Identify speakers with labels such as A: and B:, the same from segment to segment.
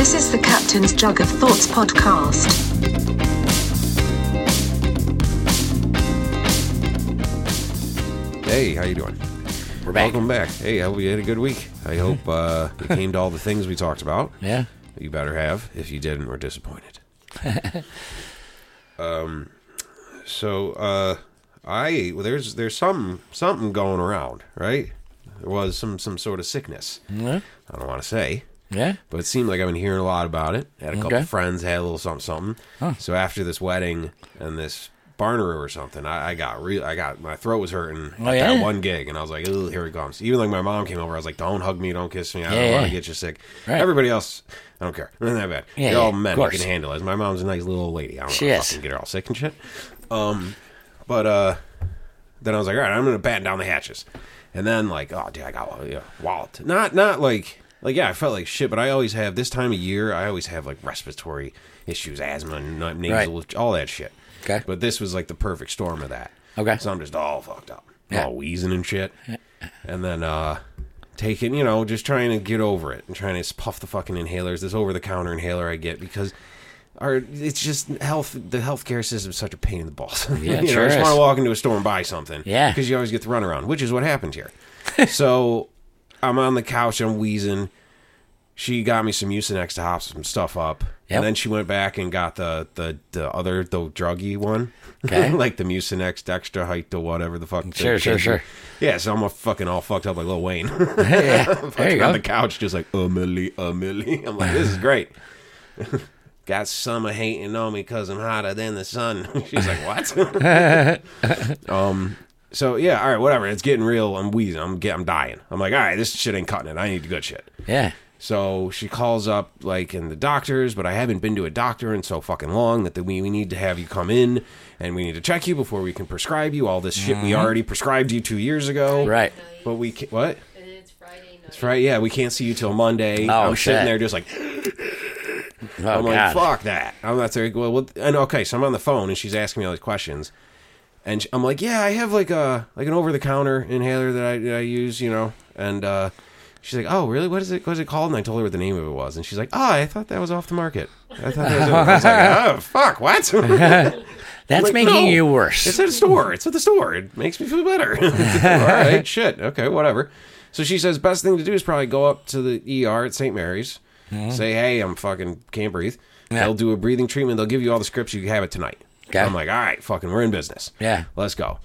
A: This is the Captain's Jug of Thoughts podcast.
B: Hey, how you doing?
C: We're back.
B: Welcome back. Hey, I hope you had a good week. I hope uh, you came to all the things we talked about.
C: Yeah.
B: You better have. If you didn't, we're disappointed. um, so uh, I well, there's there's some something going around, right? There was some some sort of sickness.
C: Yeah.
B: I don't want to say,
C: Yeah.
B: but it seemed like I've been hearing a lot about it. Had a couple
C: Okay.
B: friends had a little something something. So after this wedding and this Barnaroo or something, I, I got real. I got my throat was hurting
C: Oh,
B: at
C: yeah?
B: that one gig, and I was like, "Ooh, here it comes." Even like my mom came over, I was like, "Don't hug me, don't kiss me. I
C: Yeah,
B: don't want
C: yeah.
B: to get you sick."
C: Right.
B: Everybody else, I don't care. Not that bad.
C: Yeah,
B: They're all men who can handle it. My mom's a nice little old lady. I don't
C: She
B: know, fucking get her all sick and shit. Um, but uh, then I was like, "All right, I'm gonna batten down the hatches," and then like, "Oh, dude, I got yeah, walloped." Not not like like yeah, I felt like shit, but I always have this time of year. I always have like respiratory issues, asthma, and nasal, all that shit.
C: Okay.
B: But this was like the perfect storm of that.
C: Okay.
B: So I'm just all fucked up.
C: Yeah.
B: All wheezing and shit. And then uh taking, you know, just trying to get over it and trying to puff the fucking inhalers, this over the counter inhaler I get because our it's just health the healthcare system is such a pain in the balls.
C: Yeah,
B: you know, I just want to walk into a store and buy something.
C: Yeah.
B: Because you always get the runaround, which is what happened here. so I'm on the couch, I'm wheezing. She got me some Mucinex to hop some stuff up,
C: Yep.
B: and then she went back and got the the, the other the druggy one,
C: Okay.
B: like the Mucinex Dextra Height or whatever the fuck.
C: Sure, sure, sure.
B: Yeah, so I'm a fucking all fucked up like Lil Wayne.
C: Yeah. there you go.
B: on the couch, just like a milli, a milli. I'm like, this is great. Got summer hating on me because I'm hotter than the sun. She's like, what? um. So yeah, all right, whatever. It's getting real. I'm wheezing. I'm get, I'm dying. I'm like, all right, this shit ain't cutting it. I need the good shit.
C: Yeah.
B: So she calls up like in the doctors, but I haven't been to a doctor in so fucking long that the, we, we need to have you come in and we need to check you before we can prescribe you all this shit we mm-hmm. already prescribed you two years ago.
C: Right.
B: But we can, what?
D: And it's Friday night.
B: That's right. Yeah, we can't see you till Monday.
C: Oh,
B: I'm sitting there just like
C: Oh,
B: I'm like
C: God.
B: fuck that. I'm not there. Well, what- and okay, so I'm on the phone and she's asking me all these questions, and sh- I'm like, yeah, I have like a like an over the counter inhaler that I that I use, you know, and uh, she's like, oh really? What is it? What is it called? And I told her what the name of it was, and she's like, oh, I thought that was off the market. I thought that was. I was like, oh fuck, what?
C: That's
B: Like,
C: making
B: no.
C: you worse.
B: It's at a store. It's at the store. It makes me feel better. All right, shit. Okay, whatever. So she says best thing to do is probably go up to the ER at St. Mary's, say, "Hey, I'm fucking can't breathe."
C: Yeah.
B: They'll do a breathing treatment. They'll give you all the scripts. You can have it tonight.
C: Okay.
B: I'm like, all right, fucking, we're in business.
C: Yeah.
B: let's go.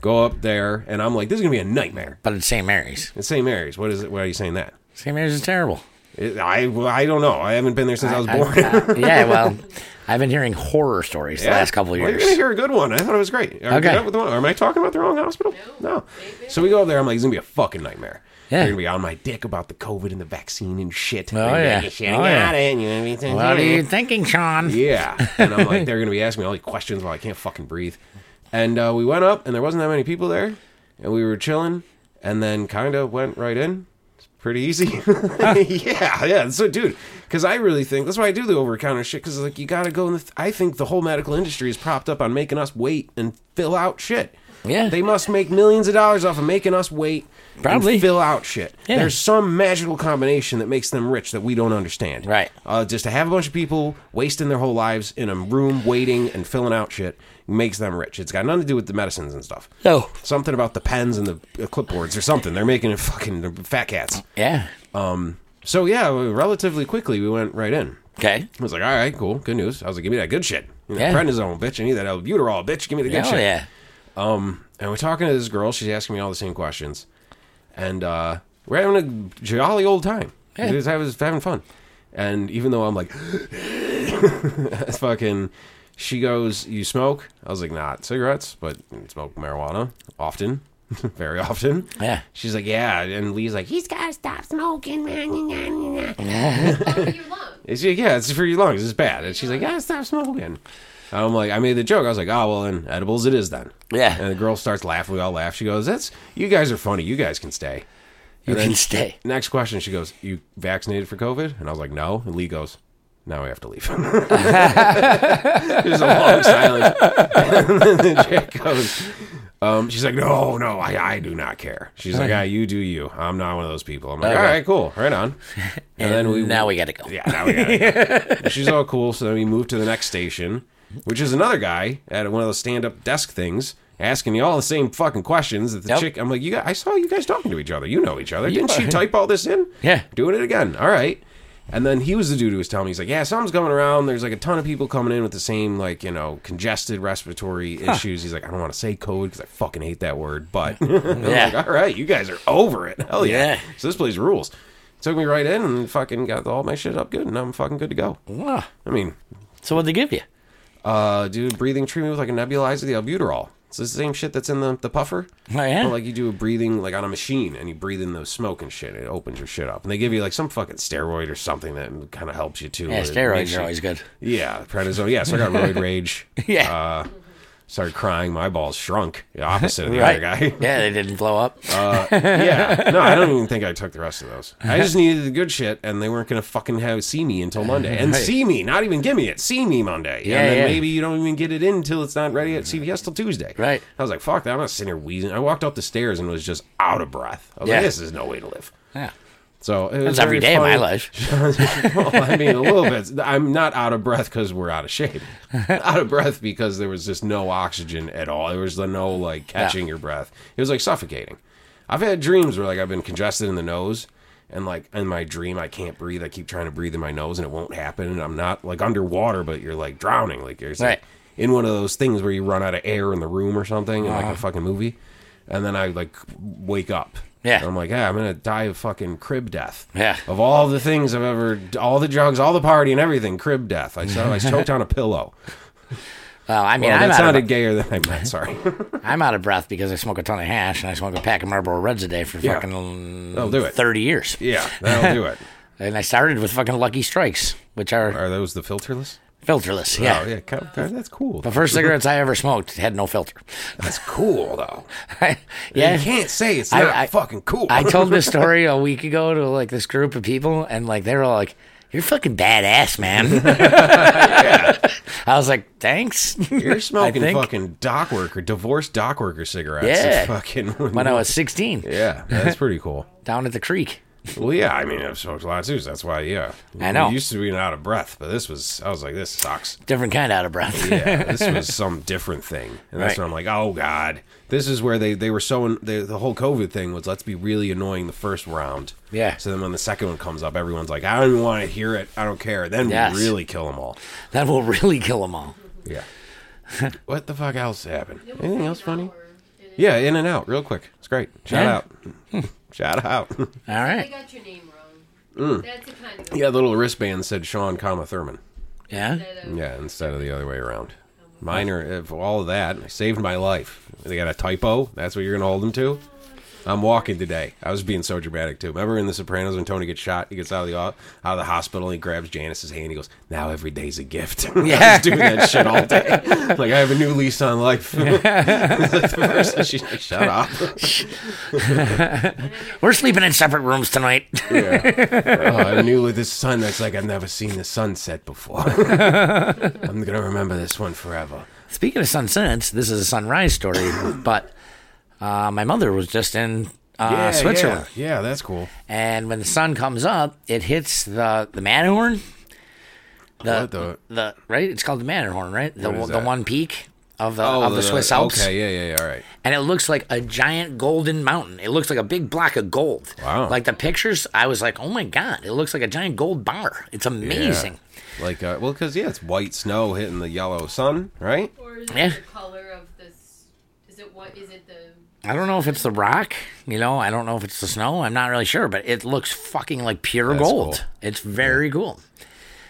B: Go up there, and I'm like, this is gonna be a nightmare.
C: But it's St. Mary's.
B: It's St. Mary's. What is it? Why are you saying that?
C: St. Mary's is terrible.
B: It, I well, I don't know. I haven't been there since I, was born.
C: I- uh, yeah, well, I've been hearing horror stories the last couple of
B: Well,
C: years.
B: you're gonna hear a good one. I thought it was great. Are,
C: Okay.
B: okay. Am I talking about the wrong hospital? No. So we go up there. I'm like, it's gonna be a fucking nightmare. They're gonna be on my dick about the COVID and the vaccine and shit.
C: Oh, yeah.
B: you should
C: Oh,
B: got
C: yeah.
B: it. You know what I mean?
C: what are you thinking, Sean?
B: Yeah. And I'm like, they're gonna be asking me all these questions while I can't fucking breathe. And uh, we went up, and there wasn't that many people there, and we were chilling, and then kind of went right in. It's pretty easy. yeah, yeah. So, dude, because I really think that's why I do the over counter shit. Because like you got to go. In the I think the whole medical industry is propped up on making us wait and fill out shit.
C: Yeah.
B: they must make millions of dollars off of making us wait.
C: Probably.
B: and fill out shit.
C: Yeah.
B: There's some magical combination that makes them rich that we don't understand.
C: Right.
B: Uh, just to have a bunch of people wasting their whole lives in a room waiting and filling out shit makes them rich. It's got nothing to do with the medicines and stuff.
C: No.
B: Something about the pens and the uh, clipboards or something. They're making it fucking fat cats.
C: Yeah. Um.
B: So yeah, relatively quickly we went right in.
C: Okay.
B: I was like, all right, cool, good news. I was like, give me that good shit. You know,
C: Yeah.
B: prednisone, bitch. I need that albuterol, bitch. Give me the good
C: Oh,
B: shit.
C: yeah.
B: And we're talking to this girl. She's asking me all the same questions, and uh, we're having a jolly old time.
C: Yeah.
B: We're just having, having fun. And even though I'm like, fucking, she goes, "You smoke?" I was like, "Not cigarettes, but smoke marijuana often, very often."
C: Yeah.
B: She's like, "Yeah," and Lee's like, "He's gotta stop smoking, man." It's yeah, it's for your lungs. It's bad. And she's like, "Yeah, stop smoking." I'm like, I made the joke. I was like, "Oh well, then edibles it is then."
C: Yeah.
B: And the girl starts laughing. We all laugh. She goes, "That's you guys are funny. You guys can stay."
C: You
B: And
C: can stay.
B: Next question. She goes, "You vaccinated for COVID?" And I was like, "No." And Lee goes, "Now we have to leave." There's a long silence. and then the chick goes, Um, she's like, no, no, I, I do not care. She's like, yeah, you do you. I'm not one of those people. I'm like, all right, cool, right on. And, then we
C: now we gotta go.
B: yeah, now we gotta go. She's all cool. So then we move to the next station, which is another guy at one of those stand-up desk things, asking you all the same fucking questions. That the
C: Yep.
B: chick, I'm like, you guys, I saw you guys talking to each other. You know each other. Didn't she type all this in?
C: Yeah.
B: doing it again. All right. And then he was the dude who was telling me, he's like, yeah, something's coming around. There's like a ton of people coming in with the same, like, you know, congested respiratory issues. He's like, I don't want to say code because I fucking hate that word. But
C: Yeah.
B: like, all right, you guys are over it. Hell yeah.
C: Yeah.
B: So this place rules. Took me right in and fucking got all my shit up good, and I'm fucking good to go.
C: Ah,
B: I mean,
C: So what'd they give you?
B: Uh, dude, breathing treatment with like a nebulizer, the albuterol. It's the same shit that's in the, the puffer.
C: Oh yeah.
B: But, like you do a breathing like on a machine and you breathe in the smoke and shit. It opens your shit up. And they give you like some fucking steroid or something that kind of helps you too.
C: yeah, steroids are always good.
B: Yeah, prednisone. Yeah, so I got roid rage.
C: Yeah.
B: Uh, started crying. My balls shrunk. The opposite of the
C: Right.
B: other guy.
C: yeah, they didn't blow up.
B: Uh, yeah. No, I don't even think I took the rest of those. I just needed the good shit, and they weren't gonna fucking have see me until Monday. And
C: Right.
B: see me, not even give me it. See me Monday.
C: Yeah,
B: and then
C: yeah.
B: maybe you don't even get it in until it's not ready at CVS till Tuesday.
C: Right.
B: I was like, fuck that. I'm not sitting here wheezing. I walked up the stairs and was just out of breath. I was
C: Yeah.
B: like, this is no way to live.
C: yeah.
B: So it was
C: every
B: very
C: day of my life.
B: well, I mean, a little bit. I'm not out of breath because we're out of shape. out of breath because there was just no oxygen at all. There was no like catching your breath. It was like suffocating. I've had dreams where like I've been congested in the nose, and like in my dream I can't breathe. I keep trying to breathe in my nose and it won't happen. And I'm not like underwater, but you're like drowning. Like you're
C: Right.
B: in one of those things where you run out of air in the room or something, in like
C: Uh-huh.
B: a fucking movie. And then I like wake up.
C: Yeah.
B: And I'm like, yeah, I'm gonna die of fucking crib death.
C: Yeah.
B: Of all the things I've ever, all the drugs, all the party and everything, crib death. I I choked on a pillow.
C: Well, I mean,
B: Well,
C: I'm,
B: that
C: out
B: sounded
C: of,
B: gayer than I meant. Sorry.
C: I'm out of breath because I smoke a ton of hash and I smoke a pack of Marlboro Reds a day for
B: Yeah.
C: fucking
B: That'll do it.
C: 30 years.
B: yeah, that'll do it.
C: And I started with fucking Lucky Strikes, which are
B: Are those the filterless?
C: Filterless. Yeah.
B: Oh, yeah. That's cool.
C: The first cigarettes I ever smoked had no filter.
B: That's cool though.
C: yeah.
B: You can't say it's
C: I-
B: not
C: I-
B: fucking cool.
C: I told this story a week ago to like this group of people, and like they were all like, "You're fucking badass, man." I was like, "Thanks."
B: You're smoking fucking dock worker, divorced dock worker cigarettes.
C: Yeah.
B: Fucking.
C: when I was 16,
B: Yeah, that's pretty cool.
C: down at the creek.
B: Well, yeah, I mean, I've smoked a lot too, so that's why, yeah.
C: I know.
B: I used to be out of breath, but this was, I was like, this sucks.
C: Different kind out of breath.
B: Yeah, this was some different thing. And that's
C: Right.
B: when I'm like, oh, God. This is where they, they were so, they, the whole COVID thing was let's be really annoying the first round.
C: Yeah.
B: So then when the second one comes up, everyone's like, I don't even want to hear it. I don't care. Then
C: Yes.
B: we really kill them all.
C: That will really kill them all.
B: Yeah. what the fuck else happened? Anything else funny?
D: hour, and it-
B: Yeah, in and out, real quick. It's great. Shout
C: Yeah.
B: out. Hmm. Shout out.
C: All right.
D: They got your name wrong.
B: Mm.
D: That's the kind of
B: yeah, the little wristband said Sean, comma Thurman.
C: Yeah.
D: that,
B: Yeah, instead of the other way around. Minor, if all of that saved my life. They got a typo. That's what you're gonna hold them to. I'm walking today. I was being so dramatic too. Remember in The Sopranos when Tony gets shot, he gets out of the out of the hospital, and he grabs Janice's hand. He goes, "Now every day's a gift."
C: Yeah.
B: Doing that shit all day. like I have a new lease on life. Like the first- she's like, "Shut up."
C: We're sleeping in separate rooms tonight.
B: Oh, I knew with this sun that's like I've never seen the sunset before. I'm gonna remember this one forever.
C: Speaking of sunsets, this is a sunrise story, but uh, my mother was just in uh, Switzerland.
B: Yeah, yeah, that's cool.
C: and when the sun comes up, it hits the the Matterhorn. The,
B: What the-
C: the right? It's called the Matterhorn, right? The the
B: that?
C: one peak of the of the, Swiss Alps,
B: Oh, Okay, yeah, yeah, yeah. All right.
C: and it looks like a giant golden mountain. It looks like a big block of gold.
B: Wow.
C: Like the pictures, I was like, oh my god, it looks like a giant gold bar. It's amazing.
B: Yeah. Like, uh, well, because yeah, it's white snow hitting the yellow sun, right?
D: Or is it
C: Yeah.
D: the color of this? Is it what? Is it the?
C: I don't know if it's the rock, you know. I don't know if it's the snow. I'm not really sure, but it looks fucking like pure
B: That's
C: gold.
B: cool.
C: It's very cool.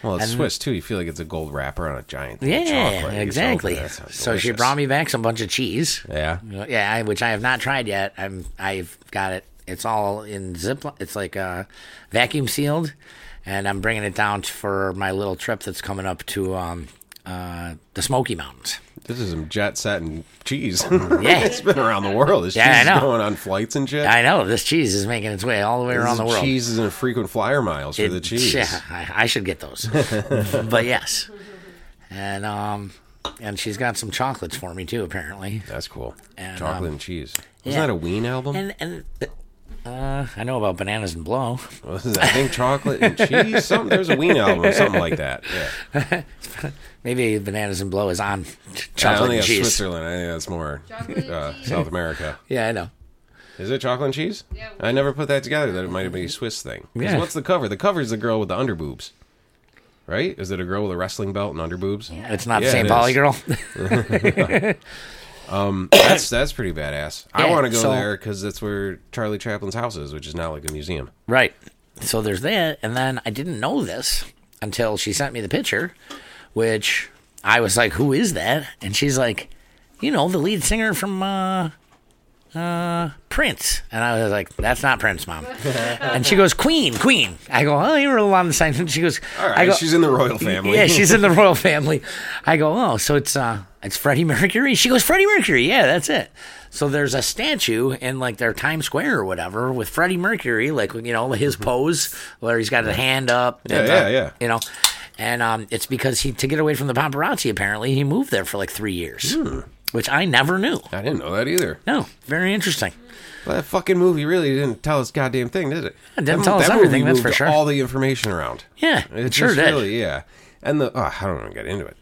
B: Well, it's Swiss too. You feel like it's a gold wrapper on a giant
C: Yeah,
B: chocolate.
C: Exactly.
B: open it, that sounds
C: So she brought me back some bunch of cheese.
B: Yeah.
C: Yeah, which I have not tried yet. I'm I've got it. It's all in zip. It's like uh, vacuum sealed, and I'm bringing it down for my little trip that's coming up to um, uh, the Smoky Mountains.
B: This is some jet setting cheese.
C: Yeah.
B: it's been around the world. This
C: Yeah, I
B: cheese is going on flights and shit.
C: I know this cheese is making its way all the way around the world.
B: Cheese is in frequent flyer miles for
C: It-
B: the cheese.
C: Yeah, I, I should get those. but yes, and um, and she's got some chocolates for me too, apparently.
B: That's cool.
C: And,
B: Chocolate
C: um,
B: and cheese. Wasn't
C: yeah.
B: that a Ween album?
C: And and uh, I know about bananas and blow.
B: Was it, I think chocolate and cheese. Something. There's a Ween album or something like that. Yeah.
C: Maybe bananas and blow is on ch-
B: I don't
C: chocolate
B: think
C: and cheese.
B: Switzerland. I think that's more uh. South America.
C: Yeah, I know.
B: Is it chocolate and cheese?
D: Yeah.
B: I never put that together. That it might be a Swiss thing.
C: Yeah.
B: What's the cover? The cover is the girl with the underboobs. Right? Is it a girl with a wrestling belt and underboobs?
C: It's not
B: Yeah,
C: the St.
B: it
C: Pauli
B: is.
C: girl.
B: That's that's pretty badass. I
C: Yeah,
B: want to go
C: so-
B: there because that's where Charlie Chaplin's house is, which is now like a museum.
C: right. So there's that, and then I didn't know this until she sent me the picture, which I was like, "Who is that?" And she's like, "You know, the lead singer from uh, uh, Prince." And I was like, "That's not Prince, mom." and she goes, "Queen, Queen." I go, "Oh, you're along the side." And she goes,
B: All right,
C: I go,
B: she's in the royal family.
C: Yeah, she's in the royal family. I go, oh, so it's uh, it's Freddie Mercury. She goes, Freddie Mercury. Yeah, that's it. So there's a statue in like their Times Square or whatever with Freddie Mercury, like you know his pose where he's got his hand up.
B: Yeah,
C: and,
B: yeah,
C: uh,
B: yeah.
C: You know, and um, it's because he to get away from the paparazzi. Apparently, he moved there for like three years,
B: Hmm.
C: Which I never knew.
B: I didn't know that either.
C: No, very interesting.
B: Well, that fucking movie really didn't tell us goddamn thing, did it?
C: It didn't
B: That
C: tell
B: mo-
C: us
B: that
C: everything, that's for sure.
B: All the information around.
C: Yeah,
B: It
C: it sure did.
B: Really, yeah. And the oh, I don't want to get into it.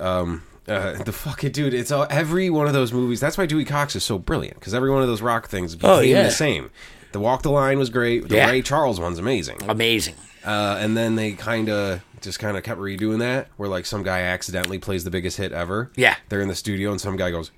B: Um, uh, the fucking dude, it's all every one of those movies. That's why Dewey Cox is so brilliant because every one of those rock things became
C: Oh, yeah.
B: the same. The Walk the Line was great. The
C: Yeah.
B: Ray Charles one's amazing.
C: Amazing.
B: Uh, and then they kind of just kind of kept redoing that, where like some guy accidentally plays the biggest hit ever.
C: Yeah.
B: they're in the studio and some guy goes,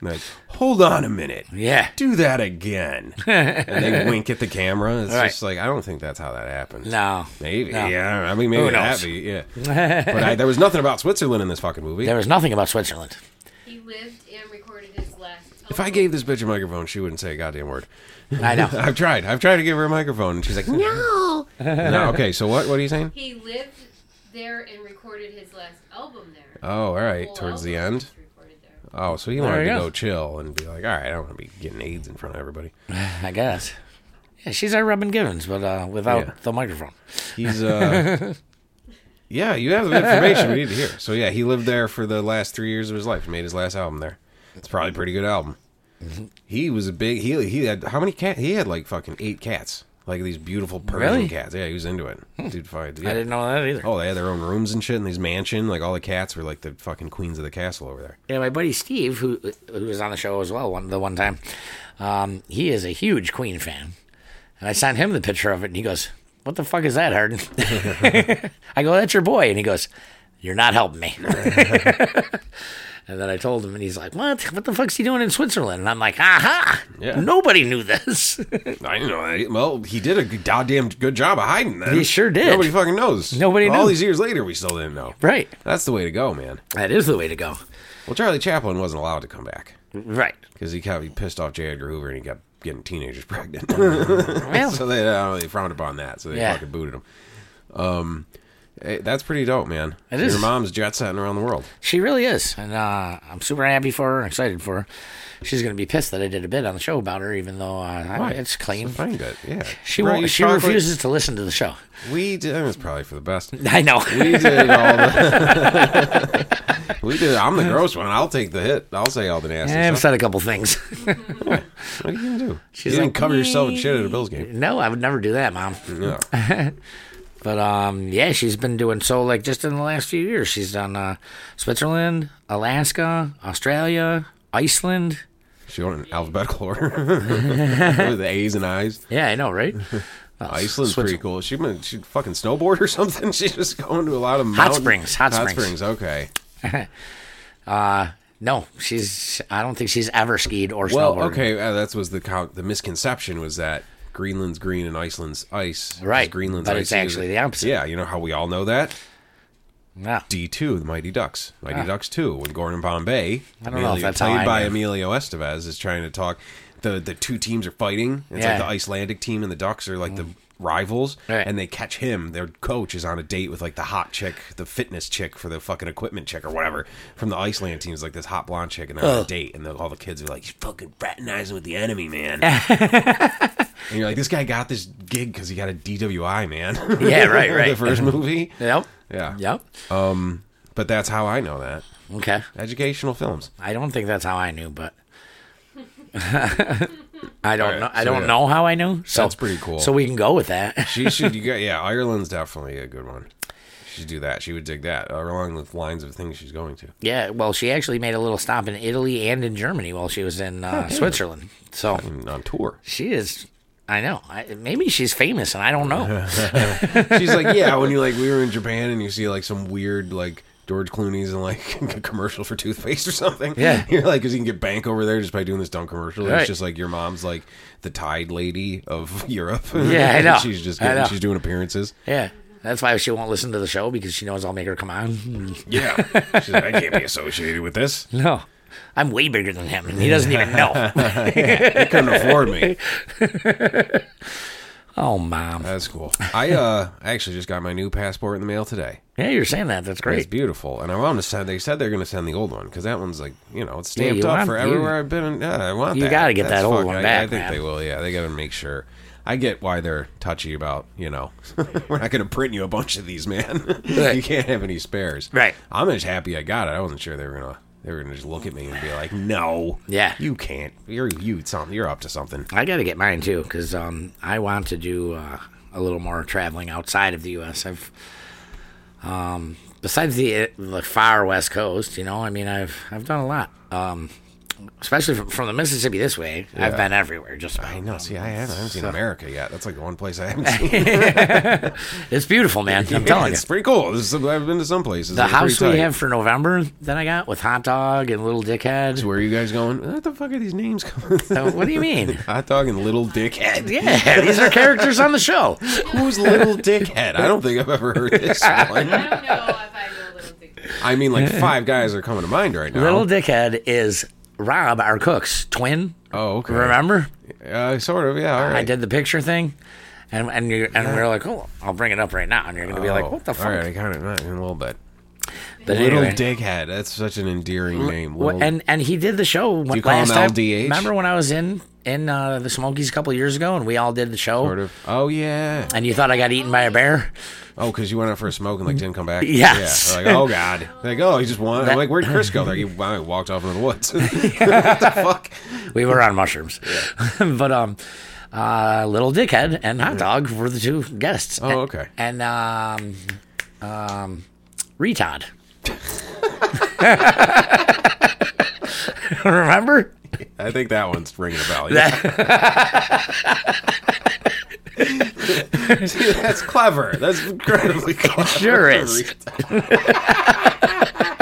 B: like, "Hold on a minute,
C: Yeah.
B: do that again," and they wink at the camera. It's
C: Right.
B: just like I don't think that's how that happens.
C: No.
B: Maybe,
C: No.
B: yeah. I mean, maybe
C: Who
B: that be, yeah. but I, there was nothing about Switzerland in this fucking movie.
C: There was nothing about Switzerland.
D: He lived and recorded his last.
B: If I gave this bitch a microphone, she wouldn't say a goddamn word.
C: I know.
B: I've tried. I've tried to give her a microphone, and she's like, "No." no. Okay, so what? What are you saying?
D: He lived there and recorded his last album there.
B: Oh, all right.
D: Whole
B: Towards the
D: album
B: end.
D: was recorded there.
B: Oh, so he
C: There
B: wanted
C: you
B: to
C: go.
B: go chill and be like, all right, I don't want to be getting AIDS in front of everybody.
C: I guess. Yeah, she's our Robin Givens, but uh, without
B: Yeah.
C: the microphone.
B: He's, uh, yeah, you have the information we need to hear. So, yeah, he lived there for the last three years of his life. He made his last album there. It's probably a pretty good album. He was a big, he, he had, how many cats? He had like fucking eight cats. Like these beautiful Persian
C: Really?
B: cats. Yeah, he was into it. Dude, fine. Yeah.
C: I didn't know that either.
B: Oh, they had their own rooms and shit in these mansion. Like all the cats were like the fucking queens of the castle over there.
C: Yeah, my buddy Steve, who who was on the show as well one the one time, um, he is a huge Queen fan, and I sent him the picture of it, and he goes, "What the fuck is that, Harden?" I go, "That's your boy," and he goes, "You're not helping me." and then I told him, and he's like, "What? What the fuck's he doing in Switzerland?" And I'm like, "Aha!
B: Yeah.
C: Nobody knew this."
B: I know. Well, he did a goddamn good job of hiding that.
C: He sure did.
B: Nobody fucking knows.
C: Nobody
B: All
C: knew.
B: these years later, we still didn't know.
C: right.
B: That's the way to go, man.
C: That is the way to go.
B: Well, Charlie Chaplin wasn't allowed to come back
C: Right.
B: because he kept he pissed off J. Edgar Hoover and he kept getting teenagers pregnant.
C: Well,
B: so they, uh, they frowned upon that. So they
C: Yeah.
B: fucking booted him. Um, eh, that's pretty dope, man.
C: It
B: Your
C: is.
B: mom's jet setting around the world.
C: She really is, and uh, I'm super happy for her. Excited for her. She's gonna be pissed that I did a bit on the show about her, even though uh, I- it's clean.
B: Find it. Yeah.
C: She won't. She
B: chocolate-
C: refuses to listen to the show.
B: We did. It's probably for the best.
C: I know.
B: We did all the. we did. I'm the gross one. I'll take the hit. I'll say all the nasty
C: I've
B: stuff.
C: said a couple things.
B: What are you gonna do?
C: She's
B: you didn't
C: like,
B: cover yourself in shit at a Bills game.
C: no, I would never do that, mom.
B: Yeah.
C: But um, yeah, she's been doing so like just in the last few years. She's done uh, Switzerland, Alaska, Australia, Iceland.
B: She went in alphabetical order with the A's and I's.
C: Yeah, I know, right? Uh,
B: Iceland's
C: Switz-
B: pretty cool. She been she fucking snowboard or something. She's just going to a lot of
C: Hot springs, hot
B: hot
C: springs.
B: springs. Okay.
C: No, she's. I don't think she's ever skied or
B: Well,
C: snowboarded.
B: okay. Uh, that was the the misconception was that Greenland's green and Iceland's ice.
C: Right,
B: Greenland's
C: but it's actually the opposite.
B: Yeah, you know how we all know that.
C: Yeah.
B: D two, the Mighty Ducks, Mighty ah. Ducks two, when Gordon Bombay,
C: I don't know if that's how
B: played by
C: knew.
B: Emilio Estevez, is trying to talk. the The two teams are fighting. It's
C: Yeah.
B: like the Icelandic team and the Ducks are like the mm. Rivals,
C: Right.
B: and they catch him. Their coach is on a date with like the hot chick, the fitness chick for the fucking equipment chick or whatever from the Iceland team. Is like this hot blonde chick, and they're on a date, and then all the kids are like, "You're fucking fraternizing with the enemy, man." and you're like, "This guy got this gig because he got a DWI, man."
C: Yeah, right, right.
B: the first movie.
C: Yep.
B: Yeah.
C: Yep.
B: Um, but that's how I know that.
C: Okay.
B: Educational films.
C: I don't think that's how I knew, but I don't
B: Alright,
C: know. I
B: so
C: don't
B: yeah.
C: know how I knew. So
B: That's pretty cool.
C: So we can go with that.
B: She should. You got yeah. Ireland's definitely a good one. She should do that. She would dig that uh, along the lines of things she's going to.
C: yeah. Well, she actually made a little stop in Italy and in Germany while she was in uh, Switzerland. So
B: on tour.
C: she is. I know. I, maybe she's famous, and I don't know.
B: She's like, yeah. When you like, we were in Japan and you see like some weird like George Clooney's in like a commercial for toothpaste or something.
C: Yeah.
B: you're like, because you can get bank over there just by doing this dumb commercial.
C: Right.
B: It's just like your mom's like the Tide lady of Europe.
C: Yeah, I know.
B: she's just getting,
C: know.
B: she's doing appearances.
C: yeah. That's why she won't listen to the show because she knows I'll make her come on.
B: Yeah, she's like, I can't be associated with this.
C: No. I'm way bigger than him, and he doesn't even know.
B: He couldn't afford me.
C: Oh, mom.
B: That's cool. I uh I actually just got my new passport in the mail today.
C: Yeah, you're saying that. That's great.
B: It's beautiful, and I want to send. They said they're going to send the old one because that one's like you know it's stamped
C: you
B: up
C: want-
B: for
C: you-
B: everywhere I've been. Yeah, I want.
C: you gotta get
B: That's
C: that old
B: fucking-
C: one
B: I- I,
C: back,
B: think
C: man.
B: they will. Yeah, they got to make sure. I get why they're touchy about you know we're not going to print you a bunch of these, man.
C: Right.
B: you can't have any spares.
C: Right.
B: I'm just happy I got it. I wasn't sure they were gonna. They were gonna just look at me and be like, "No,
C: Yeah.
B: you can't. You're you something. You're up to something."
C: I got to get mine too because um, I want to do uh, a little more traveling outside of the U.S. I've, um, besides the, the far West Coast, you know, I mean, I've I've done a lot. Um, especially from, from the Mississippi this way, I've been everywhere. Just about.
B: I know. See, I haven't. I haven't seen America yet. That's like the one place I haven't seen.
C: It's beautiful, man. I'm
B: Yeah,
C: telling you.
B: it's pretty cool. This is I've been to some places.
C: The house we have for November that I got with hot dog and little dickhead.
B: Where are you guys going? What the fuck are these names coming?
C: Uh, what do you mean?
B: Hot dog and little dickhead.
C: Yeah, these are characters on the show.
B: Who's little dickhead? I don't think I've ever heard this one.
D: I don't know if I know little things.
B: I mean, like five guys are coming to mind right now.
C: Little dickhead is Rob, our cook's twin.
B: Oh, okay.
C: Remember?
B: Uh, sort of. Yeah. All right.
C: I did the picture thing, and and you and we are like, oh, I'll bring it up right now, and you're gonna be like,
B: Oh,
C: what the fuck?
B: All right. I kind of in a little bit.
C: But
B: Little
C: anyway,
B: dickhead. That's such an endearing name. Little-
C: and and he did the show when,
B: you call
C: last
B: him
C: time.
B: LDH?
C: Remember when I was in in uh, the Smokies a couple years ago, and we all did the show,
B: sort of. Oh yeah.
C: and you thought I got eaten by a bear?
B: Oh, because you went out for a smoke and like didn't come back.
C: Yes.
B: Yeah. Like oh god. Like oh he just wanted. I'm like where'd Chris go? Like he walked off into the woods. what the fuck?
C: We were on mushrooms, but um. Uh, little dickhead and hot dog were the two guests.
B: Oh, okay.
C: And um, um, retard. Remember?
B: I think that one's ringing a bell. Yeah. See, that's clever. That's incredibly clever.
C: Sure is.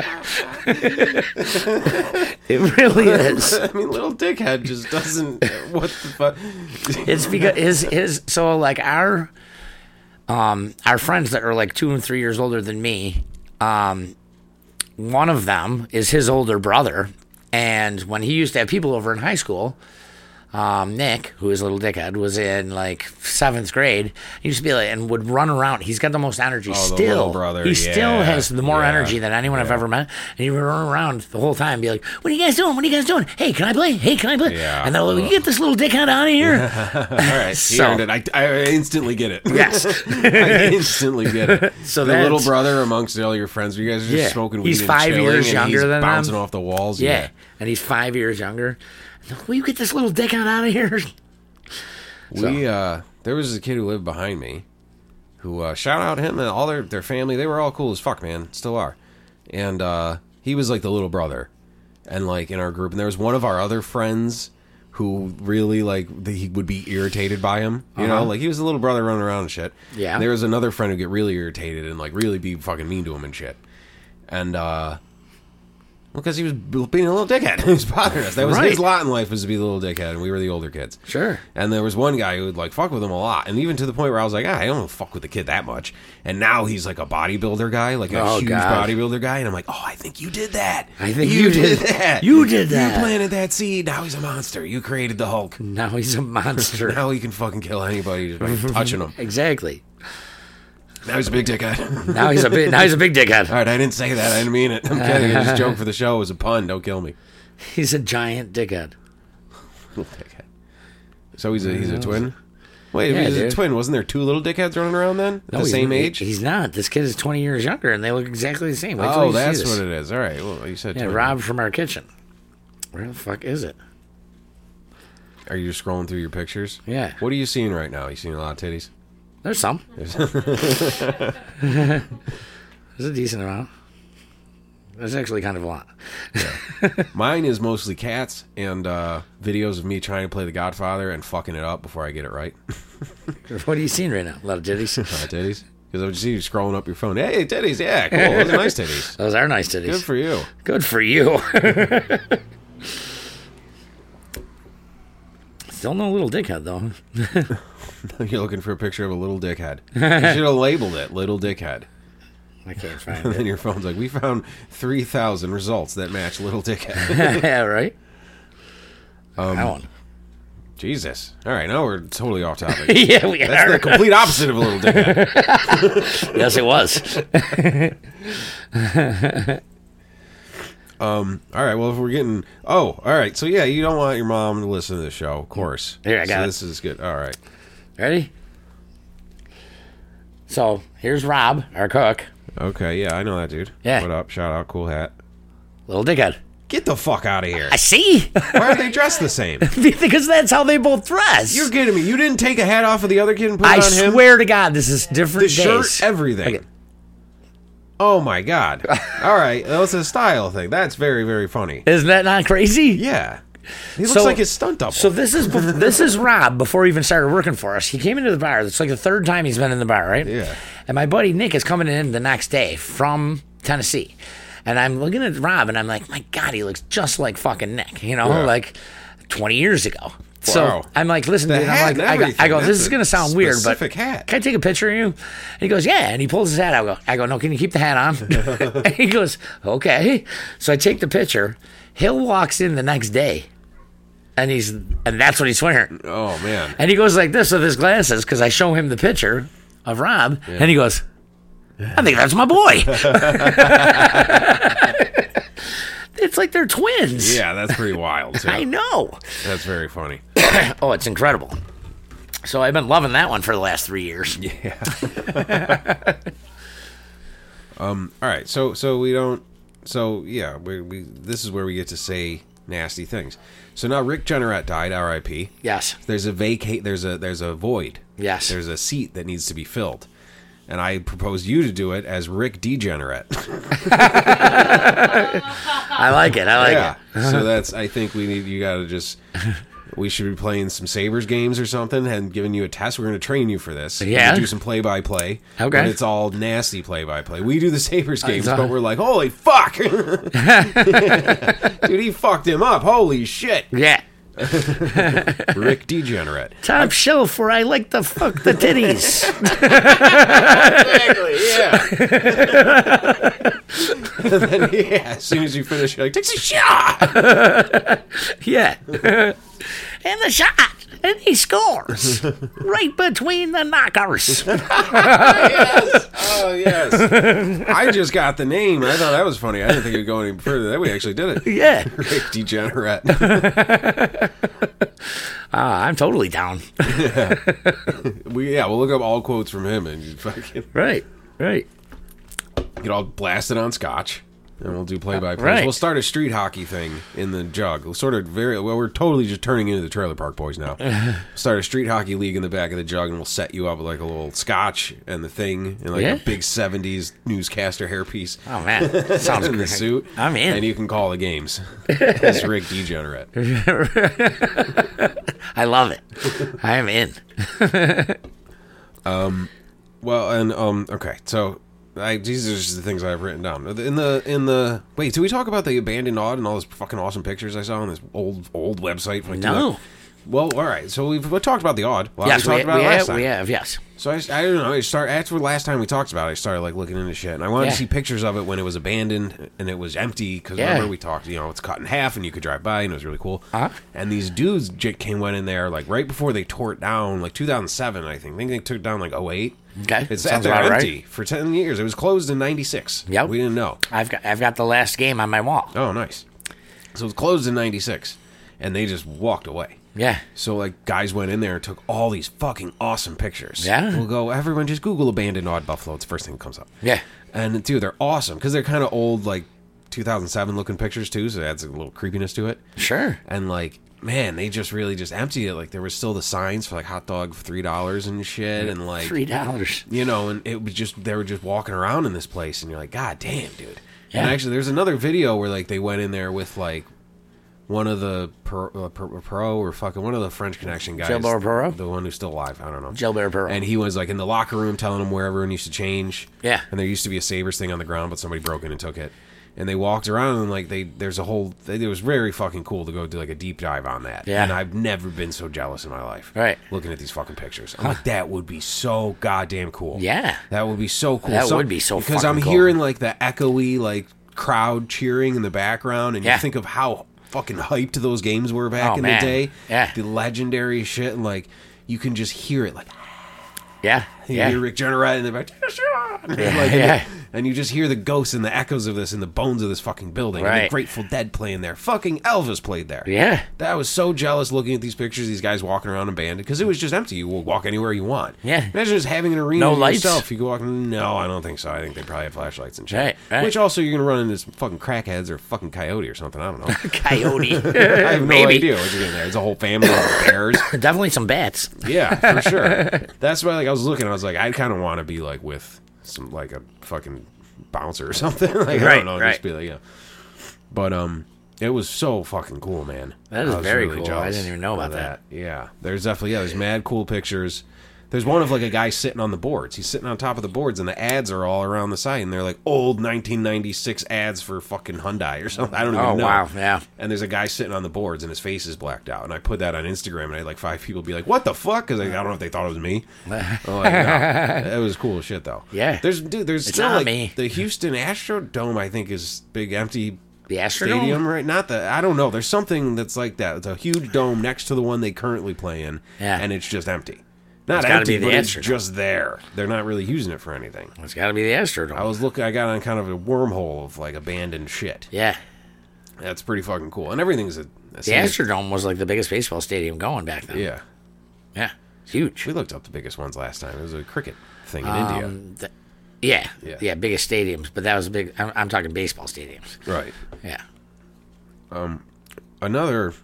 C: It really is.
B: I mean, little dickhead just doesn't. What the fuck?
C: It's because his his so like our um our friends that are like two and three years older than me, um one of them is his older brother, and when he used to have people over in high school, um, Nick, who is a little dickhead, was in like seventh grade. He used to be like and would run around. He's got the most energy
B: Oh,
C: still.
B: brother,
C: he still has the more
B: yeah,
C: energy than anyone I've ever met. And he would run around the whole time, and be like, "What are you guys doing? What are you guys doing? Hey, can I play? Hey, can I play?"
B: Yeah.
C: And they're like, "You get this little dickhead out of here."
B: All right, he
C: So-
B: earned it. I, I instantly get it.
C: Yes.
B: I instantly get it.
C: So
B: the little brother amongst all your friends, you guys are just
C: Yeah.
B: smoking weed.
C: He's five years
B: and
C: younger
B: he's
C: than them.
B: bouncing off the walls.
C: Yeah. And he's five years younger. Will you get this little dickhead out of here?
B: We uh there was a kid who lived behind me who uh shout out him and all their their family, they were all cool as fuck, man. Still are. And uh he was like the little brother. And like in our group and there was one of our other friends who really like the, he would be irritated by him, you know,
C: Uh-huh.
B: like he was the little brother running around and shit.
C: Yeah.
B: And there was another friend who get really irritated and like really be fucking mean to him and shit. And uh because he was being a little dickhead. he was bothering us. That was
C: Right.
B: his lot in life was to be the little dickhead, and we were the older kids.
C: Sure.
B: And there was one guy who would like fuck with him a lot, and even to the point where I was like, ah, I don't fuck with the kid that much. And now he's like a bodybuilder guy, like a
C: Oh,
B: huge
C: God.
B: bodybuilder guy, and I'm like, oh, I think you did that.
C: I think you did-
B: that.
C: you did that.
B: You planted that seed. Now he's a monster. You created the Hulk.
C: Now he's a monster.
B: Now he can fucking kill anybody just by touching him.
C: exactly.
B: Now he's a big dickhead.
C: Now he's a big. Now he's a big dickhead.
B: All right, I didn't say that. I didn't mean it. I'm kidding. It's a joke for the show. It was a pun. Don't kill me.
C: He's a giant dickhead.
B: Dickhead. So he's a he's a twin. Wait, if
C: Yeah,
B: he was a twin, wasn't there two little dickheads running around then? The
C: he's-
B: same age?
C: He's not. This kid is 20 years younger, and they look exactly the same. Wait till
B: oh,
C: you see
B: that's
C: this.
B: what it is. All right. Well, you said
C: Yeah,
B: twin.
C: Rob from our kitchen. Where the fuck is it?
B: Are you scrolling through your pictures?
C: Yeah.
B: What are you seeing right now? You seeing a lot of titties?
C: There's some. There's a decent amount. There's actually kind of a lot.
B: Mine is mostly cats and uh, videos of me trying to play The Godfather and fucking it up before I get it right.
C: What are you seeing right now? A lot of titties.
B: Uh, titties. Because I would see you scrolling up your phone. Hey, titties. Yeah, cool. Those are nice titties.
C: Those are nice titties.
B: Good for you.
C: Good for you. Still no little dickhead though.
B: You're looking for a picture of a little dickhead. You should have labeled it Little Dickhead.
C: I can't find
B: And then your phone's like, we found 3,000 results that match Little Dickhead.
C: yeah, right.
B: Um,
C: that one.
B: Jesus. All right, now we're totally off topic.
C: yeah, we
B: That's
C: are.
B: the complete opposite of a Little Dickhead.
C: yes, it was.
B: Um, All right, well, if we're getting. Oh, all right. So, yeah, you don't want your mom to listen to the show, of course.
C: Here, I got
B: so
C: it.
B: This is good. All right.
C: Ready? So here's Rob, our cook.
B: Okay, yeah, I know that dude.
C: Yeah.
B: What up? Shout out, cool hat.
C: Little dickhead.
B: Get the fuck out of here.
C: I see.
B: Why are they dressed the same?
C: because that's how they both dress.
B: You're kidding me. You didn't take a hat off of the other kid and put
C: I
B: it on him?
C: I swear to God, this is different
B: The
C: different
B: shirt, everything.
C: Okay.
B: Oh my god. All right, that was a style thing. That's very, very funny.
C: Isn't that not crazy?
B: Yeah. He looks
C: So-
B: like his stunt double.
C: So this is this is Rob before he even started working for us. He came into the bar. It's like the third time he's been in the bar, right?
B: Yeah.
C: And my buddy Nick is coming in the next day from Tennessee, and I'm looking at Rob and I'm like, my God, he looks just like fucking Nick. You know,
B: Yeah.
C: like 20 years ago. So I'm like, listen,
B: The
C: dude. I'm like, I go, I go this is gonna sound weird, but
B: hat.
C: can I take a picture of you? And he goes, yeah. And he pulls his hat out. I go, I go, no, can you keep the hat on? and he goes, okay. So I take the picture. Hill walks in the next day, and he's and that's what he's wearing.
B: oh man.
C: And he goes like this with his glasses because I show him the picture of Rob, and he goes, I think that's my boy. it's like they're twins.
B: Yeah, that's pretty wild. Too.
C: I know.
B: That's very funny.
C: Oh, it's incredible. So I've been loving that one for the last three years. Yeah. um.
B: All right, so so we don't. So yeah, we, we this is where we get to say nasty things. So now Rick Jeanneret died, R.I.P.
C: Yes.
B: There's a vacate. There's a there's a void.
C: Yes.
B: There's a seat that needs to be filled, and I propose you to do it as Rick Degenerate.
C: I like it. I like
B: yeah.
C: it.
B: so that's. I think we need. You got to just. We should be playing some Sabres games or something and giving you a test. We're going to train you for this.
C: Yeah.
B: Do some play by play.
C: Okay.
B: But it's all nasty play by play. We do the Sabres games, but we're like, holy fuck. Dude, he fucked him up. Holy shit.
C: Yeah.
B: Rick Degenerate.
C: Top shelf where I like to fuck the titties.
B: Exactly, yeah. then, yeah, as soon as you finish, you're like, takes a shot.
C: yeah. and the shot. And he scores right between the knockers.
B: Oh, yes. I just got the name. I thought that was funny. I didn't think it would go any further. That we actually did it.
C: Yeah.
B: Rick Degenerate.
C: Ah, I'm totally down. yeah.
B: we, yeah, we'll look up all quotes from him and you fucking
C: Right. Right.
B: get all blasted on scotch. And we'll do play by play.
C: Right.
B: We'll start a street hockey thing in the jug. We'll sort of very well. We're totally just turning into the Trailer Park Boys now. start a street hockey league in the back of the jug, and we'll set you up with like a little scotch and the thing, and like
C: Yeah.
B: a big '70s newscaster hairpiece.
C: Oh man, sounds
B: in the
C: great.
B: suit.
C: I'm in.
B: And you can call the games. It's Rick Degenerate.
C: I love it. I'm in.
B: um, Well, and um, okay, so I these are just the things I've written down in the in the. Wait, did we talk about the abandoned Aud and all those fucking awesome pictures I saw on this old old website? Like
C: No.
B: Well, all right. So we've, we talked about the Aud. Well,
C: yes,
B: we
C: we,
B: talked about
C: we
B: it last
C: have,
B: time.
C: we have. Yes.
B: So I, I don't know. I start after last time we talked about it. I started like looking into shit, and I wanted
C: Yeah.
B: to see pictures of it when it was abandoned and it was empty. Because
C: Yeah.
B: remember we talked, you know, it's cut in half and you could drive by, and it was really cool.
C: Uh-huh.
B: And these dudes j- came went in there like right before they tore it down, like 2007, I think. I think they took it down like 08.
C: Okay,
B: it's
C: sounds
B: after
C: about right.
B: empty for 10 years. It was closed in 96.
C: Yep.
B: we didn't know.
C: I've got I've got the last game on my wall.
B: Oh, nice. So it was closed in '96, and they just walked away.
C: Yeah.
B: So like guys went in there and took all these fucking awesome pictures.
C: Yeah.
B: We'll go. Everyone just Google abandoned Aud buffalo. It's the first thing that comes up.
C: Yeah.
B: And dude, they're awesome because they're kind of old, like 2007 looking pictures too. So it adds a little creepiness to it.
C: Sure.
B: And like, man, they just really just emptied it. Like there was still the signs for like hot dog for three dollars and shit, and like
C: Three dollars.
B: you know, and it was just they were just walking around in this place, and you're like, God damn, dude.
C: Yeah.
B: And actually, there's another video where like they went in there with like one of the pro, uh, pro, pro or fucking one of the French Connection guys,
C: Gilbert Perreault?
B: the one who's still alive. I don't know.
C: Gilbert Perreault.
B: And he was like in the locker room telling them where everyone used to change.
C: Yeah.
B: And there used to be a Sabres thing on the ground, but somebody broke in and took it. And they walked around and like they there's a whole it was very fucking cool to go do like a deep dive on that.
C: Yeah.
B: And I've never been so jealous in my life.
C: Right.
B: Looking at these fucking pictures. I'm like, that would be so goddamn cool.
C: Yeah.
B: That would be so cool.
C: That
B: Some-
C: would be so cool.
B: because
C: fucking
B: I'm
C: cool.
B: hearing like the echoey like crowd cheering in the background, and
C: Yeah.
B: you think of how fucking hyped those games were back
C: Oh,
B: in
C: man.
B: the day.
C: Yeah.
B: the legendary shit, and like you can just hear it, like
C: Yeah.
B: you
C: Yeah.
B: hear Rick Jenner in the back, like,
C: Yeah,
B: and,
C: yeah.
B: And you just hear the ghosts and the echoes of this in the bones of this fucking building. And the Grateful Dead playing there. Fucking Elvis played there.
C: Yeah.
B: That was so jealous looking at these pictures, these guys walking around band because it was just empty. You will walk anywhere you want.
C: Yeah.
B: Imagine just having an arena
C: No lights?
B: yourself. You go walk. No, I don't think so. I think they probably have flashlights and shit.
C: Right, right.
B: Which also you're gonna run into some fucking crackheads or fucking coyote or something. I don't know.
C: Coyote.
B: I have no
C: Maybe.
B: idea what you're getting there. It's a whole family of bears.
C: Definitely some bats.
B: Yeah, for sure. That's why like I was looking. I was like, I kind of want to be like with some like a fucking bouncer or something. like I
C: Right,
B: don't know,
C: right.
B: just be like yeah. But um, it was so fucking cool, man.
C: That is
B: I was
C: very cool. I didn't even know about that.
B: Yeah, there's definitely yeah. There's mad cool pictures. There's one of like a guy sitting on the boards. He's sitting on top of the boards, and the ads are all around the side, and they're like old 1996 ads for fucking Hyundai or something. I don't even know.
C: Oh,
B: know.
C: wow, yeah.
B: And there's a guy sitting on the boards, and his face is blacked out. And I put that on Instagram, and I had like five people be like, "What the fuck?" Because I don't know if they thought it was me. I'm like, no. It was cool as shit though.
C: Yeah.
B: There's dude. There's
C: It's
B: still
C: not
B: like
C: me.
B: the Houston Astrodome. I think is big empty
C: The Astrodome?
B: stadium right not the i don't know there's something that's like that it's a huge dome next to the one they currently play in
C: Yeah.
B: and it's just empty not
C: It's gotta
B: empty
C: be the
B: but it's just there they're not really using it for anything
C: It's got to be the Astrodome.
B: i was looking i got on kind of a wormhole of like abandoned shit
C: yeah.
B: that's pretty fucking cool and everything's a, a
C: The Astrodome was like the biggest baseball stadium going back then.
B: yeah
C: Yeah. It's huge.
B: we looked up the biggest ones last time it was a cricket thing in india
C: Um, th- yeah,
B: Yeah.
C: yeah, biggest stadiums, but that was a big. I'm, I'm talking baseball stadiums.
B: right
C: Yeah, Um,
B: another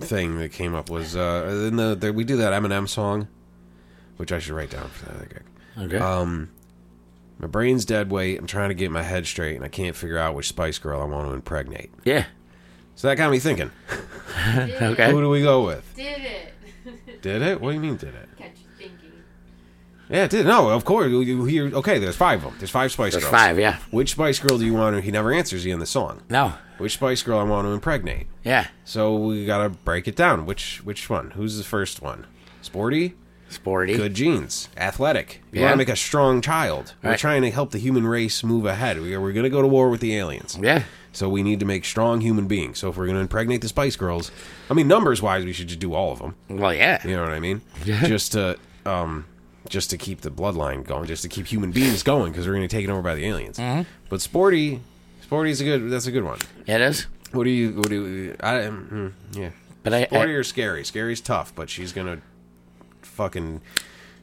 B: thing that came up was uh in the, the we do that eminem song which i should write down for that gig.
C: okay.
B: Um, my brain's dead weight. I'm trying to get my head straight, and I can't figure out which Spice Girl I want to impregnate.
C: yeah,
B: So that got me thinking.
C: Okay.
B: Who do we go with?
D: Did it.
B: Did it? What do you mean, did it?
D: Catch you thinking.
B: Yeah, it did. No, of course. You, you hear? Okay, there's five of them. There's five Spice
C: there's
B: Girls.
C: five. Yeah,
B: Which Spice Girl do you want to? He never answers you in the song.
C: no,
B: Which Spice Girl I want to impregnate?
C: yeah,
B: So we gotta break it down. Which which one? Who's the first one? Sporty,
C: sporty.
B: good genes, athletic. You
C: Yeah.
B: want to make a strong child. We're
C: Right.
B: trying to help the human race move ahead. We are, we're gonna go to war with the aliens.
C: Yeah,
B: So we need to make strong human beings. So if we're going to impregnate the Spice Girls, I mean numbers wise, we should just do all of them.
C: well, yeah,
B: You know what I mean?
C: Yeah.
B: Just to um, just to keep the bloodline going, just to keep human beings going, because we're going to take it over by the aliens.
C: Mm-hmm.
B: But Sporty, Sporty's a good. That's a good one.
C: it is.
B: What do you? What do you? I hmm, yeah.
C: But I,
B: Sporty
C: I
B: or scary? Scary's tough, but she's gonna fucking.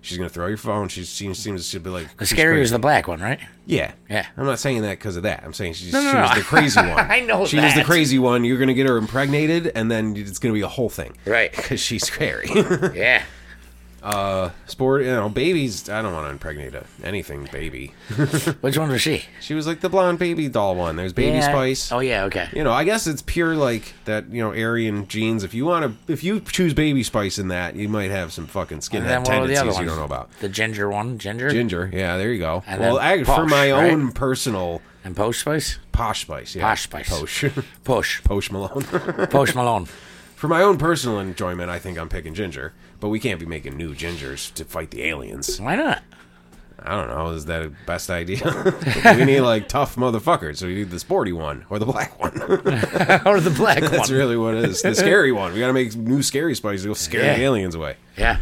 B: She's gonna throw your phone. She seems seems to be like
C: the
B: crazy.
C: was the black one, right?
B: Yeah,
C: Yeah.
B: I'm not saying that because of that. I'm saying she's,
C: No, no,
B: she
C: no.
B: was the crazy one.
C: I know
B: she was the crazy one. You're gonna get her impregnated, and then it's gonna be a whole thing,
C: Right.
B: Because she's scary.
C: Yeah, Uh,
B: sport, you know, babies. I don't want to impregnate a, anything baby.
C: which one was she?
B: She was like the blonde baby doll one. There's Baby
C: Yeah.
B: Spice.
C: Oh yeah, okay.
B: You know, I guess it's pure like that. You know, Aryan genes. If you want to, if you choose Baby Spice in that, you might have some fucking
C: And
B: skinhead
C: then what were the other
B: tendencies
C: ones?
B: you don't know about.
C: The ginger one, ginger,
B: Ginger, yeah, there you go.
C: And
B: well,
C: then
B: I, for
C: Posh,
B: my
C: right?
B: own personal
C: and Post Spice,
B: posh spice, yeah,
C: Posh Spice.
B: posh,
C: Push,
B: posh Malone.
C: Post Malone.
B: For my own personal enjoyment, I think I'm picking ginger, but we can't be making new gingers to fight the aliens.
C: Why not?
B: I don't know. Is that a best idea? we need like tough motherfuckers, so we need the sporty one or the black one.
C: or the black one.
B: That's really what it is. The scary one. We got to make new scary spice to go scare
C: Yeah.
B: the aliens away.
C: Yeah,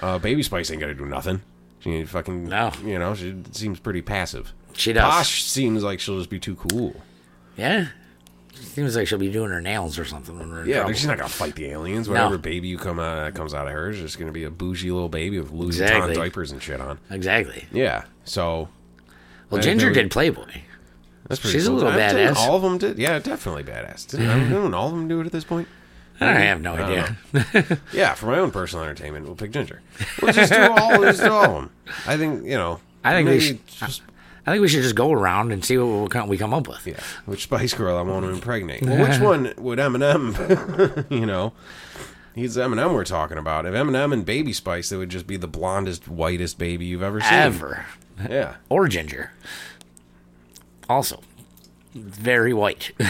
B: Uh, Baby Spice ain't gonna do nothing. She fucking
C: No.
B: You know, she seems pretty passive.
C: she does.
B: Posh seems like she'll just be too cool.
C: Yeah, Seems like she'll be doing her nails or something. When we're in
B: Yeah, she's not gonna fight the aliens. Whatever baby you come out that comes out of her is just gonna be a bougie little baby with Louis
C: Exactly.
B: Vuitton diapers and shit on.
C: exactly.
B: Yeah, so
C: Well,
B: I
C: Ginger did Playboy.
B: that's pretty.
C: She's a little
B: I didn't-
C: badass.
B: All of them did. Yeah, definitely badass. Didn't, I don't all of them do it at this point.
C: I have no idea.
B: Yeah, for my own personal entertainment, we'll pick Ginger. We'll just do all, just do all of them. I think you know.
C: I think we should-
B: Just,
C: I think we should just go around and see what we come up with.
B: yeah, which Spice Girl I want to impregnate? Well, which one would Eminem? you know, he's Eminem we're talking about. If Eminem and Baby Spice, it would just be the blondest, whitest baby you've ever seen.
C: Ever.
B: Yeah.
C: Or Ginger. Also, very white.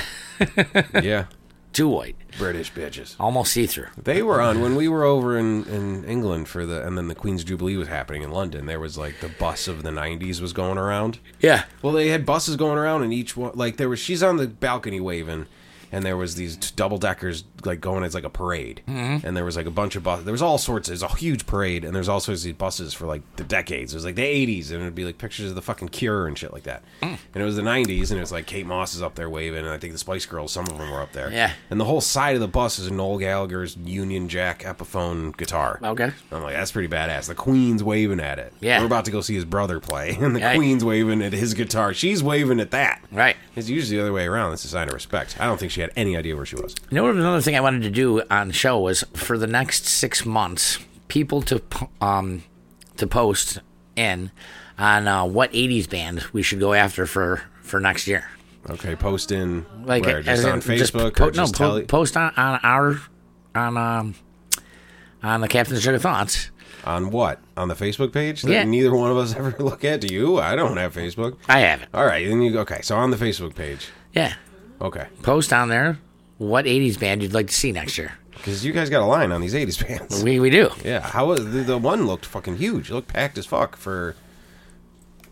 B: Yeah.
C: Too white.
B: British bitches.
C: Almost see through.
B: They were on when we were over in, in England for the, and then the Queen's Jubilee was happening in London. There was like the bus of the '90s was going around.
C: Yeah.
B: Well, they had buses going around, and each one, like, there was, she's on the balcony waving, and there was these double deckers, like, going as like a parade. Mm-hmm. And there was like a bunch of buses. There was all sorts, there's a huge parade, and there's all sorts of these buses for like the decades. It was like the 80s, and it'd be like pictures of the fucking cure and shit like that. And it was the 90s, and it was like Kate Moss is up there waving, and I think the Spice Girls, some of them were up there.
C: Yeah.
B: And the whole side of the bus is Noel Gallagher's Union Jack Epiphone guitar.
C: Okay.
B: I'm like, that's pretty badass. The Queen's waving at it.
C: Yeah.
B: We're about to go see his brother play, and the
C: Right.
B: Queen's waving at his guitar. She's waving at that.
C: Right.
B: It's usually the other way around. It's a sign of respect. I don't think she had any idea where she was.
C: You know what? Another thing I wanted to do on the show was for the next six months, people to um to post in on uh, what '80s band we should go after for for next year.
B: Okay, post in
C: Like
B: where, just on Facebook
C: po-
B: or just
C: no, po- post on, on our on um on the Captain's Sugar Thoughts.
B: on what on the Facebook page that
C: Yeah.
B: neither one of us ever look at. Do you? I don't have Facebook.
C: I have it.
B: All right, then you okay. So on the Facebook page,
C: Yeah,
B: okay,
C: post on there what '80s band you'd like to see next year.
B: because you guys got a line on these '80s bands.
C: We we do.
B: Yeah, how was the, the one looked fucking huge? It looked packed as fuck for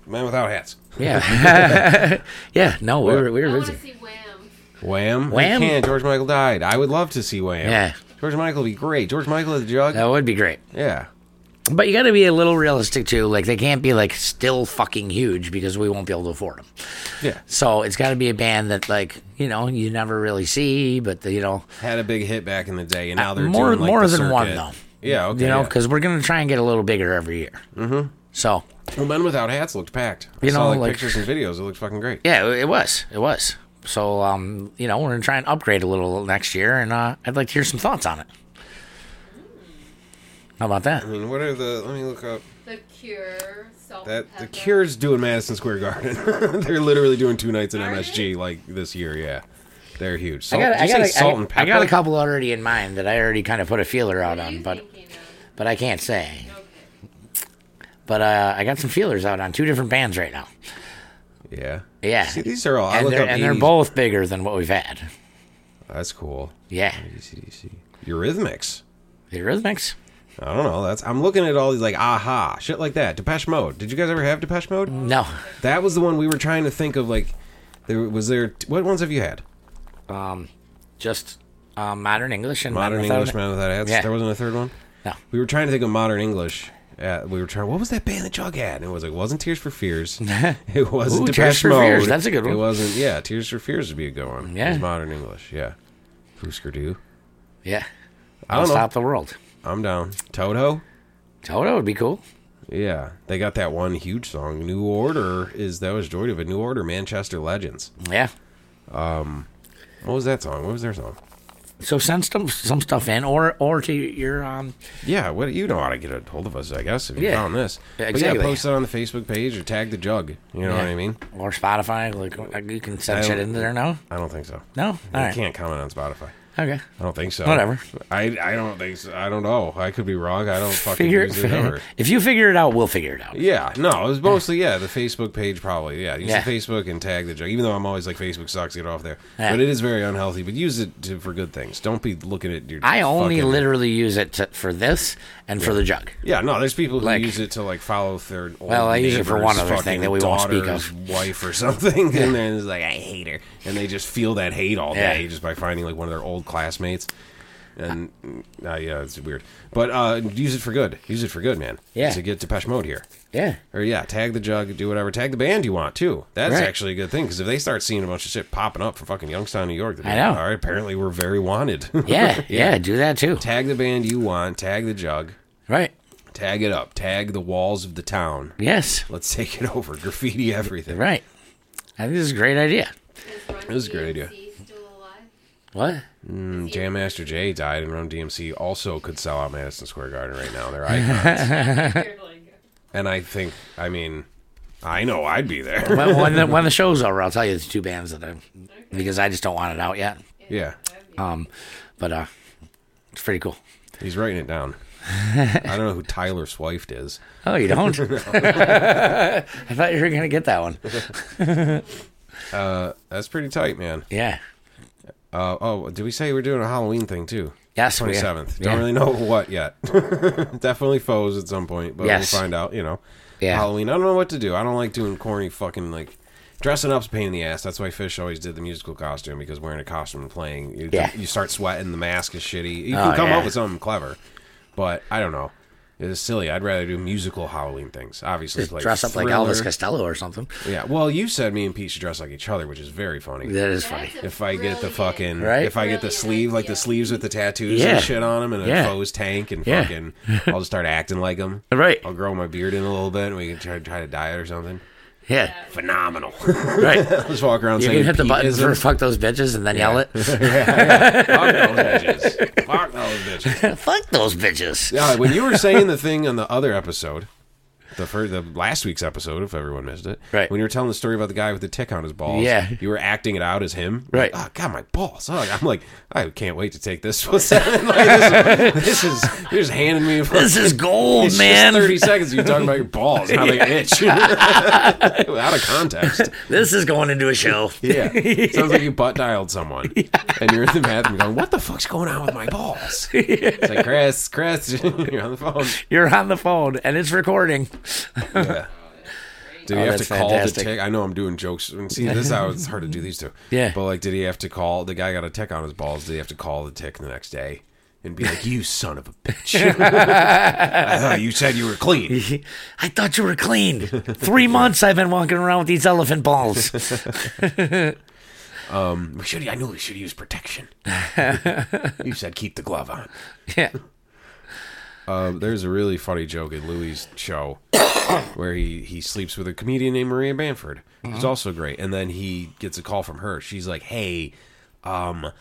B: Man without hats.
C: Yeah, yeah. No, we were we
D: I
C: were
D: want to
C: busy.
D: see Wham.
B: Wham!
C: Wham?
B: You can't. George Michael died. I would love to see Wham.
C: Yeah.
B: George Michael would be great. George Michael at the jug.
C: That would be great.
B: Yeah.
C: But you got to be a little realistic too. Like they can't be like still fucking huge because we won't be able to afford them.
B: Yeah.
C: So it's got to be a band that like you know you never really see, but the, you know
B: Had a big hit back in the day, and now
C: Uh,
B: they're
C: more
B: doing, like,
C: more
B: the
C: than one though.
B: Yeah. Okay.
C: you know
B: yeah.
C: because we're gonna try and get a little bigger every year. Mm-hmm. So
B: well, men without hats looked packed. I
C: You
B: saw
C: know,
B: like,
C: like-
B: pictures and videos. It looked fucking great.
C: yeah, it was it was. So um you know we're gonna try and upgrade a little next year, and uh, I'd like to hear some thoughts on it. How about that?
B: I mean, what are the? Let me look up
D: The Cure. Salt
B: that.
D: and
B: The
D: Pepper.
B: Cure's doing Madison Square Garden. they're literally doing two nights in
D: Are
B: MSG like this year. Yeah, they're huge.
C: I got, I, got,
B: say salt and
C: I,
B: pepper?
C: I got a couple already in mind that I already kind of put a feeler out
D: What are
C: on, but
D: thinking of?
C: but I can't say.
D: Okay.
C: But uh, I got some feelers out on two different bands right now.
B: Yeah.
C: Yeah.
B: See, these are all. I
C: and
B: look
C: they're,
B: up
C: and they're
B: 80s.
C: both bigger than what we've had.
B: That's cool.
C: Yeah.
B: ACDC. Eurythmics.
C: The Eurythmics?
B: I don't know. That's I'm looking at all these like aha shit like that. Depeche Mode. Did you guys ever have Depeche Mode?
C: No.
B: That was the one we were trying to think of. Like, there was there. What ones have you had?
C: Um, just um, modern English and
B: Modern
C: Without-
B: English, Man Without Hats.
C: Yeah.
B: There wasn't a third one.
C: No.
B: We were trying to think of modern English. Uh, we were trying. What was that band that Jug had? And it was like it wasn't Tears for Fears. it wasn't
C: Ooh,
B: Depeche
C: Tears for
B: Mode.
C: Fears. That's a good one.
B: It wasn't. Yeah, Tears for Fears would be a good one.
C: Yeah.
B: It was modern English. Yeah. Husker Du.
C: Yeah.
B: I
C: I'll
B: don't know.
C: stop the world.
B: I'm down. Toto.
C: Toto would be cool.
B: Yeah, they got that one huge song. New Order is that was Joy of a New Order, Manchester Legends.
C: Yeah.
B: What was that song? What was their song?
C: So send some some stuff in, or or to your um.
B: Yeah, what you know how to get a hold of us, I guess, if you
C: Yeah.
B: found this.
C: Yeah,
B: But
C: exactly.
B: yeah, post it on the Facebook page or tag the jug. You know what I mean?
C: Or Spotify, like you can send
B: I
C: shit
B: don't-
C: in there now.
B: I don't think so.
C: No, all
B: I
C: right,
B: can't comment on Spotify.
C: Okay.
B: I don't think so.
C: Whatever.
B: I I don't think so. I don't know. I could be wrong. I don't fucking
C: Figure
B: use it ever.
C: if you figure it out, we'll figure it out.
B: Yeah, no, it was mostly yeah the Facebook page probably yeah use
C: Yeah.
B: the Facebook and tag the jug. Even though I'm always like Facebook sucks, get off there.
C: Yeah.
B: But it is very unhealthy. But use it to, for good things. Don't be looking at your.
C: I only literally use it to, for this and for the jug.
B: Yeah, no, there's people who
C: Like-
B: use it to like follow their. Old
C: Well, I use it for one other thing that we won't speak of.
B: Wife or something, and then it's like I hate her, and they just feel that hate all
C: Yeah.
B: day just by finding like one of their old classmates. and uh, yeah, it's weird. But uh, use it for good. Use it for good, man.
C: Yeah.
B: To get Depeche Mode here.
C: Yeah.
B: Or yeah, tag the jug, do whatever. Tag the band you want too. That's
C: Right.
B: actually a good thing because if they start seeing a bunch of shit popping up from fucking Youngstown, New York, they'll be
C: I
B: like,
C: know.
B: All right, apparently we're very wanted.
C: Yeah. yeah. Do that too.
B: tag the band you want. Tag the jug.
C: Right.
B: Tag it up. Tag the walls of the town.
C: Yes.
B: Let's take it over. Graffiti everything.
C: Right. I think this is a great idea.
D: This is Run
B: It was a great idea.
D: DMC Still alive?
C: What?
B: Mm, Jam Master Jay died, and Run DMC also could sell out Madison Square Garden right now. They're icons. And I think, I mean, I know I'd be there.
C: when, when the when the show's over, I'll tell you the two bands that I because I just don't want it out yet.
B: yeah,
C: Um, but uh, it's pretty cool.
B: he's writing it down. I don't know who Tyler Swift is.
C: Oh, you don't? I thought you were gonna get that one.
B: That's pretty tight, man.
C: Yeah.
B: Uh, oh, did we say we're doing a Halloween thing too?
C: Yes.
B: Twenty seventh.
C: Yeah.
B: Don't really know what yet. Definitely foes at some point, but
C: Yes.
B: we'll find out. You know,
C: Yeah.
B: Halloween. I don't know what to do. I don't like doing corny fucking like dressing up's a pain in the ass. That's why Fish always did the musical costume because wearing a costume and playing, you,
C: Yeah.
B: you start sweating. The mask is shitty. You
C: Oh,
B: can come
C: yeah.
B: up with something clever, but I don't know. It's silly. I'd rather do musical Halloween things. Obviously,
C: Just
B: like
C: dress up like Elvis Costello or something.
B: Yeah. Well, you said me and Pete should dress like each other, which is very funny.
C: That is funny.
B: If I get the fucking,
C: Right?
B: if I get the sleeve, like the sleeves with the tattoos
C: Yeah.
B: and shit on them, and a
C: Yeah.
B: foes tank, and
C: Yeah.
B: fucking, I'll just start acting like them.
C: Right.
B: I'll grow my beard in a little bit, and we can try, try to diet or something.
C: Yeah.
B: Phenomenal.
C: Right.
B: just walk around
C: You
B: saying
C: can hit the button for fuck those bitches and then yell it.
B: Fuck those bitches. Fuck those bitches.
C: fuck those bitches.
B: Yeah, when you were saying the thing on the other episode, the first, the last week's episode, if everyone missed it,
C: Right.
B: When you were telling the story about the guy with the tick on his balls,
C: Yeah.
B: you were acting it out as him,
C: Right.
B: Like, oh God, my balls! Oh, I'm like, I can't wait to take this. What's? Like, this, is, this is you're just handing me.
C: This is gold, man.
B: Thirty seconds. of You talking about your balls, how they itch, out of context.
C: This is going into a show.
B: Yeah, sounds like you butt dialed someone, and you're in the bathroom going, "What the fuck's going on with my balls?" It's like Chris, Chris, you're on the phone.
C: You're on the phone and it's recording.
B: Yeah. Did he
C: Oh,
B: have to call
C: fantastic.
B: the tick? I know I'm doing jokes. And see, this is how it's hard to do these two.
C: Yeah.
B: But like, did he have to call? The guy got a tick on his balls. Did he have to call the tick the next day and be like, "You son of a bitch! I thought you said you were clean."
C: I thought you were clean. Three months I've been walking around with these elephant balls.
B: um, We should. I knew we should use protection. you said keep the glove on.
C: yeah.
B: Uh, there's a really funny joke in Louis' show where he, he sleeps with a comedian named Maria Bamford, who's also great. And then he gets a call from her. She's like, "Hey, um,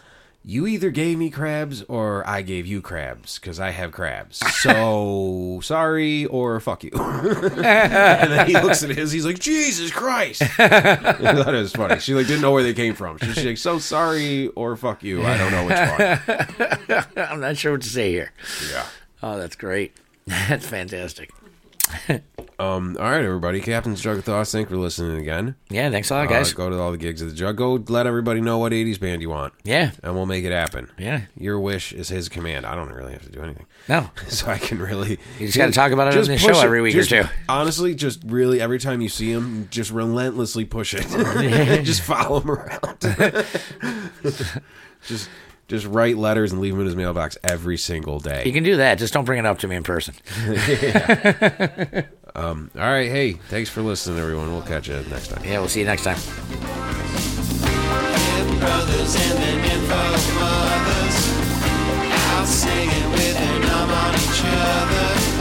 B: you either gave me crabs or I gave you crabs because I have crabs. So sorry or fuck you." and then he looks at his. He's like, "Jesus Christ!" I thought it was funny. She like didn't know where they came from. She's like, "So sorry or fuck you." I don't know which one.
C: I'm not sure what to say here.
B: Yeah.
C: Oh, that's great. That's fantastic.
B: Um. All right, everybody. Captain's Drug Thoughts. Thank you for listening again.
C: Yeah, thanks a lot,
B: Uh,
C: guys.
B: go to all the gigs of the jug. Go let everybody know what 80s band you want,
C: yeah.
B: and we'll make it happen.
C: Yeah.
B: Your wish is his command. I don't really have to do anything.
C: No.
B: So I can really.
C: You just gotta talk about it on
B: just
C: the show
B: it.
C: every week or two.
B: Honestly, just really every time you see him, just relentlessly push it. just follow him around. just, just write letters and leave them in his mailbox every single day.
C: You can do that. Just don't bring it up to me in person.
B: Um, all right. Hey, thanks for listening, everyone. We'll catch you next time.
C: Yeah, we'll see you next time.
E: brothers and then info mothers out singing with an arm on each other.